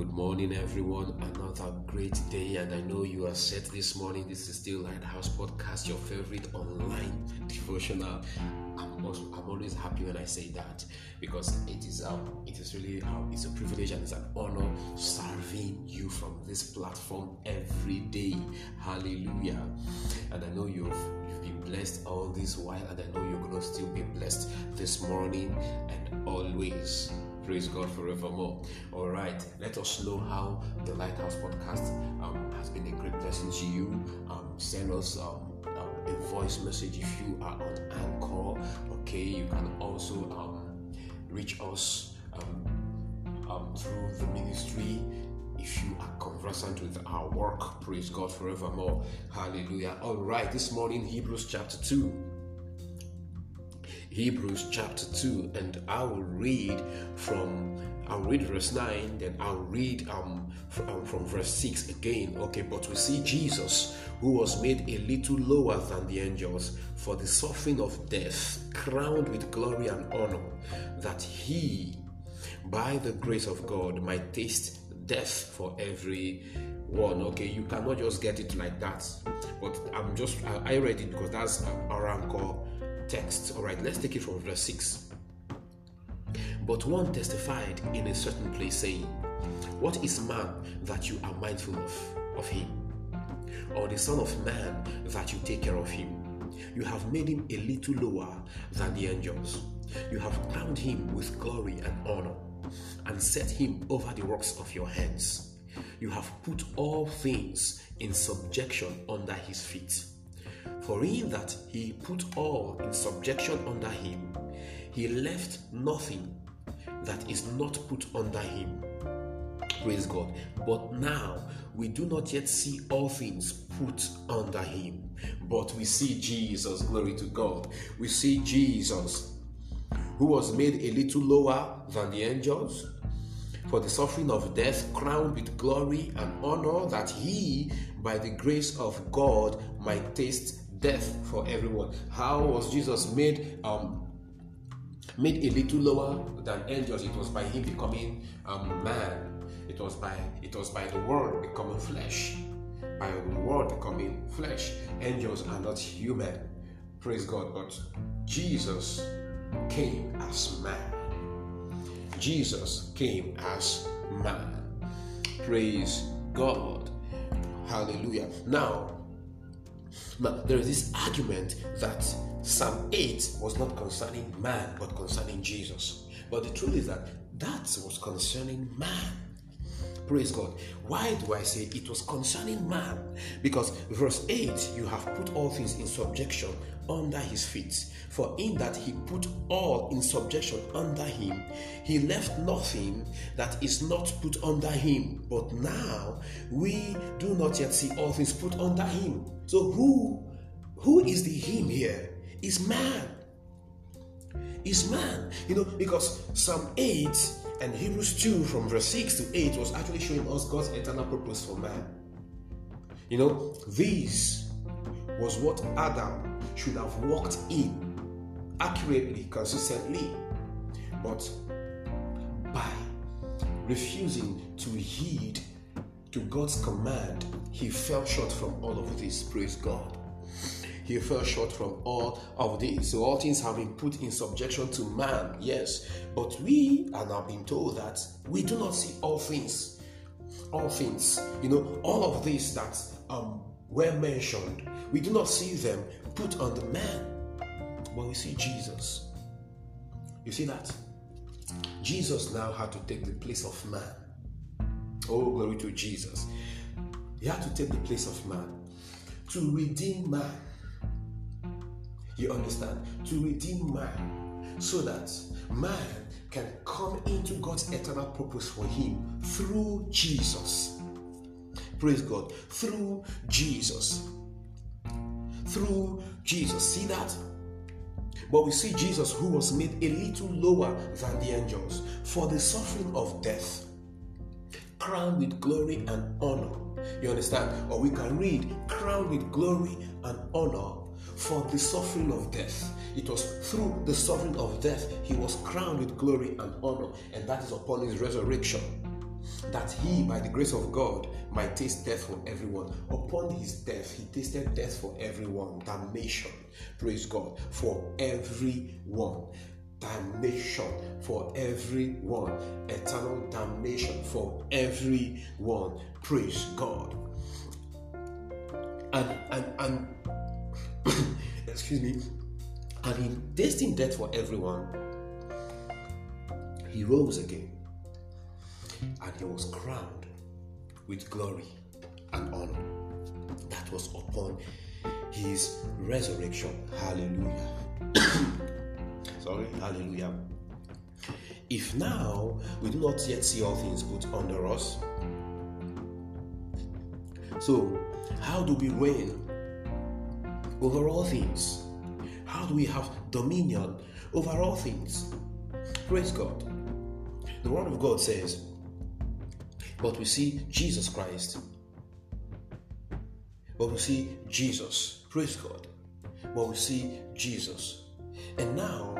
Good morning, everyone. Another great day, and I know you are set this morning. This is still Lighthouse Podcast, your favorite online devotional. I'm, also, I'm always happy when I say that because it is um, it is really um, it's a privilege and it's an honor serving you from this platform every day. Hallelujah! And I know you've you've been blessed all this while, and I know you're gonna still be blessed this morning and always. Praise God forevermore. All right, let us know how the Lighthouse podcast um, has been a great blessing to you. Um, send us um, a voice message if you are on Anchor. Okay, you can also um, reach us um, um, through the ministry if you are conversant with our work. Praise God forevermore. Hallelujah. All right, this morning, Hebrews chapter 2. Hebrews chapter 2, and I will read from I'll read verse 9, then I'll read um from, um, from verse 6 again. Okay, but we see Jesus, who was made a little lower than the angels for the suffering of death, crowned with glory and honor, that he, by the grace of God, might taste death for every one. Okay, you cannot just get it like that. But I'm just I, I read it because that's our anchor text. All right, let's take it from verse 6. But one testified in a certain place, saying, What is man that you are mindful of, of him? Or the Son of Man that you take care of him? You have made him a little lower than the angels. You have crowned him with glory and honor, and set him over the works of your hands. You have put all things in subjection under his feet. For in that he put all in subjection under him, he left nothing that is not put under him. Praise God. But now we do not yet see all things put under him, but we see Jesus. Glory to God. We see Jesus, who was made a little lower than the angels for the suffering of death, crowned with glory and honor, that he, by the grace of God, might taste death for everyone. How was Jesus made um, made a little lower than angels? It was by him becoming um, man. It was by it was by the word becoming flesh. By the word becoming flesh. Angels are not human. Praise God. But Jesus came as man. Jesus came as man. Praise God. Hallelujah. Now, now, there is this argument that Psalm 8 was not concerning man, but concerning Jesus. But the truth is that that was concerning man. Praise God. Why do I say it was concerning man? Because verse 8, you have put all things in subjection under his feet. For in that he put all in subjection under him, he left nothing that is not put under him. But now we do not yet see all things put under him. So who who is the him here? Is man. Is man. You know, because Psalm 8 and Hebrews 2 from verse 6 to 8 was actually showing us God's eternal purpose for man. You know, this was what Adam should have walked in accurately, consistently. But by refusing to heed to God's command, he fell short from all of this. Praise God. He fell short from all of this. So all things have been put in subjection to man, yes. But we are now being told that we do not see all things. All things, you know, all of these that um, were mentioned, we do not see them put on the man but we see Jesus. You see that? Jesus now had to take the place of man. Oh, glory to Jesus. He had to take the place of man to redeem man. You understand? To redeem man so that man can come into God's eternal purpose for him through Jesus. Praise God. Through Jesus. Through Jesus. See that? But we see Jesus, who was made a little lower than the angels for the suffering of death, crowned with glory and honor. You understand? Or we can read, crowned with glory and honor for the suffering of death. It was through the suffering of death he was crowned with glory and honor, and that is upon his resurrection. That he, by the grace of God, might taste death for everyone. Upon his death, he tasted death for everyone, damnation. Praise God. For everyone. Damnation for everyone, eternal damnation for everyone. Praise God. And and and excuse me, and in tasting death for everyone, he rose again and he was crowned with glory and honor. That was upon his resurrection. Hallelujah. Sorry, hallelujah. If now we do not yet see all things put under us, so how do we reign over all things? How do we have dominion over all things? Praise God. The Word of God says, but we see Jesus Christ. But we see Jesus. Praise God. But we see Jesus. And now,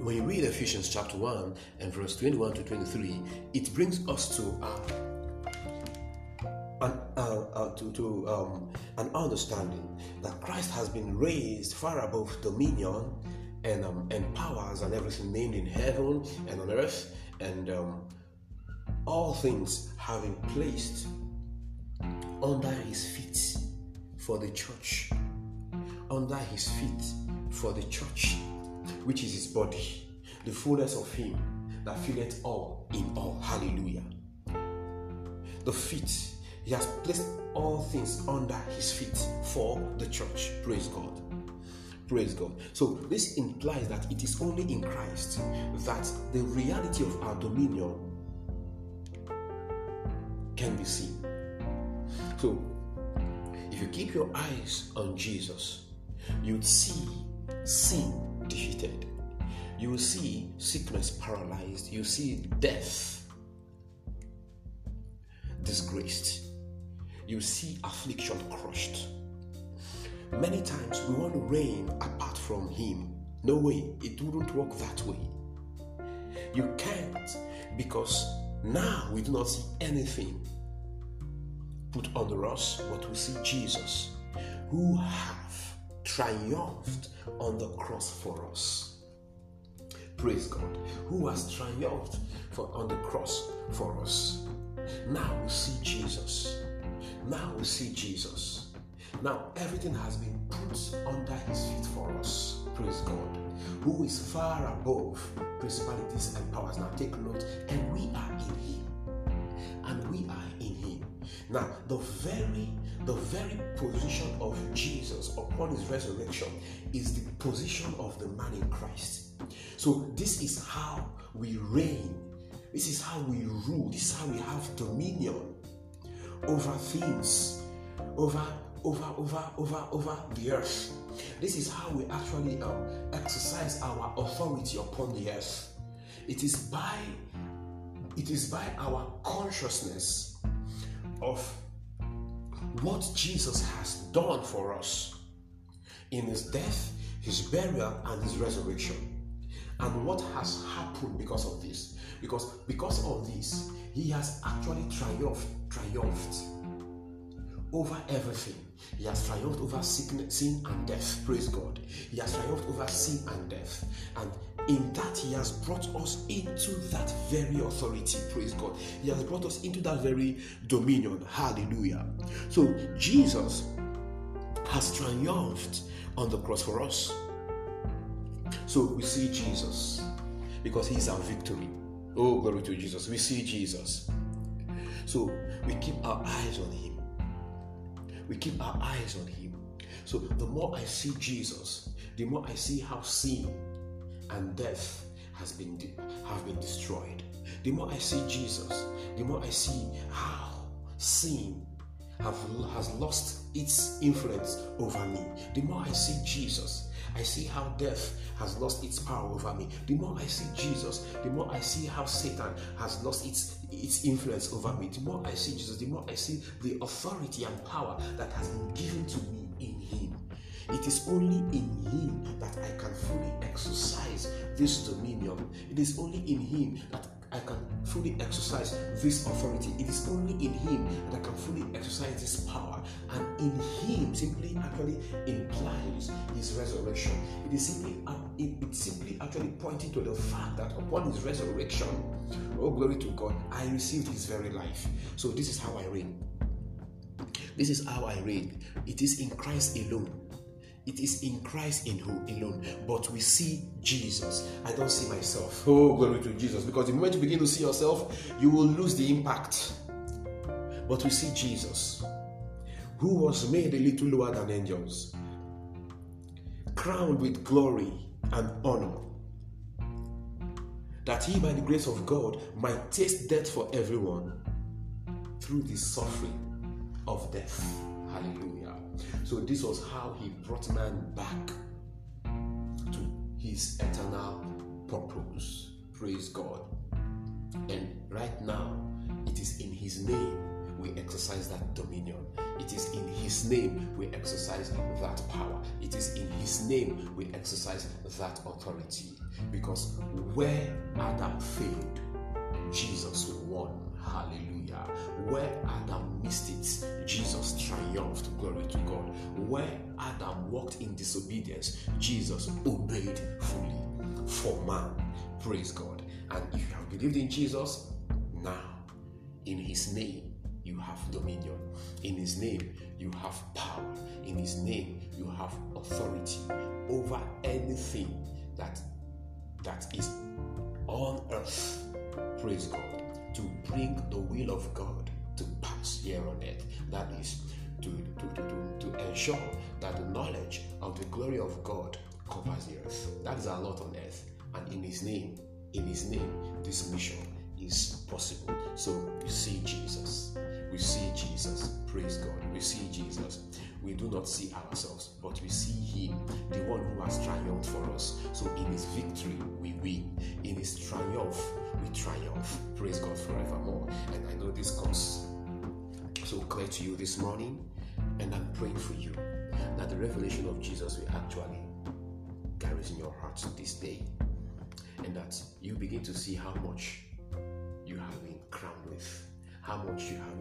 when you read Ephesians chapter 1 and verse 21 to 23, it brings us to uh, an, uh, uh, to, to um, an understanding that Christ has been raised far above dominion and, um, and powers and everything named in heaven and on earth and um, all things having placed under his feet for the church. Under his feet for the church, which is his body, the fullness of him that filleth all in all. Hallelujah. The feet, he has placed all things under his feet for the church. Praise God. Praise God. So, this implies that it is only in Christ that the reality of our dominion can be seen. So, if you keep your eyes on Jesus, you'd see sin defeated. You will see sickness paralyzed. You see death disgraced. You see affliction crushed. Many times we want to reign apart from Him. No way, it wouldn't work that way. You can't because now we do not see anything put under us, but we see Jesus who have triumphed on the cross for us. Praise God, who has triumphed for, on the cross for us. Now we see Jesus. Now we see Jesus. Now everything has been put under his feet for us. Praise God. Who is far above principalities and powers. Now take note, and we are in him. And we are in him. Now, the very the very position of Jesus upon his resurrection is the position of the man in Christ. So this is how we reign. This is how we rule. This is how we have dominion over things, over over over over over the earth. This is how we actually um, exercise our authority upon the earth. It is by it is by our consciousness of what Jesus has done for us in his death, his burial, and his resurrection. And what has happened because of this? Because because of this, he has actually triumphed, triumphed over everything. He has triumphed over sickness, sin and death. Praise God. He has triumphed over sin and death. And in that, He has brought us into that very authority. Praise God. He has brought us into that very dominion. Hallelujah. So, Jesus has triumphed on the cross for us. So, we see Jesus because He is our victory. Oh, glory to Jesus. We see Jesus. So, we keep our eyes on Him we keep our eyes on Him. So the more I see Jesus, the more I see how sin and death has been have been destroyed. The more I see Jesus, the more I see how sin have, has lost its influence over me. The more I see Jesus, I see how death has lost its power over me. The more I see Jesus, the more I see how Satan has lost its, its influence over me. The more I see Jesus, the more I see the authority and power that has been given to me in Him. It is only in Him that I can fully exercise this dominion. It is only in Him that I can fully exercise this authority. It is only in Him that I can fully exercise this power. And in Him simply actually implies His resurrection. It is simply it, simply actually pointing to the fact that upon His resurrection, oh glory to God, I received His very life. So this is how I reign. This is how I reign. It is in Christ alone it is in Christ in who alone. But we see Jesus. I don't see myself. Oh, glory to Jesus. Because the moment you begin to see yourself, you will lose the impact. But we see Jesus, who was made a little lower than angels, crowned with glory and honor, that he, by the grace of God, might taste death for everyone through the suffering of death. Hallelujah. So, this was how he brought man back to his eternal purpose. Praise God. And right now, it is in his name we exercise that dominion. It is in His name we exercise that power. It is in His name we exercise that authority. Because where Adam failed, Jesus won. Hallelujah. Where Adam missed it, Jesus triumphed. Glory to God. Where Adam walked in disobedience, Jesus obeyed fully for man. Praise God. And if you have believed in Jesus, now in his name you have dominion. In his name you have power. In his name you have authority over anything that that is on earth. Praise God to bring the will of God to pass here on earth. That is to, to, to, to, ensure that the knowledge of the glory of God covers the earth. That is our lot on earth. And in His name, in His name, this mission is possible. So we see Jesus. We see Jesus. Praise God. We see Jesus. We do not see ourselves, but we see Him, the one who has triumphed for us. So in His victory, we win. In His triumph, triumph. Praise God forevermore. And I know this comes so clear to you this morning, and I'm praying for you that the revelation of Jesus will actually garrison your heart this day, and that you begin to see how much you have been crowned with, how much you have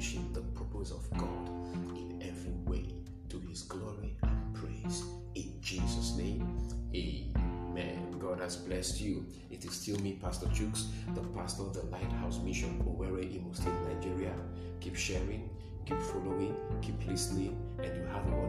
accomplishing the purpose of God in every way to His glory and praise. In Jesus' name, Amen. God has blessed you. It is still me, Pastor Chooks, the pastor of the Lighthouse Mission, Owerri, Imo State, Nigeria. Keep sharing, keep following, keep listening, and you have a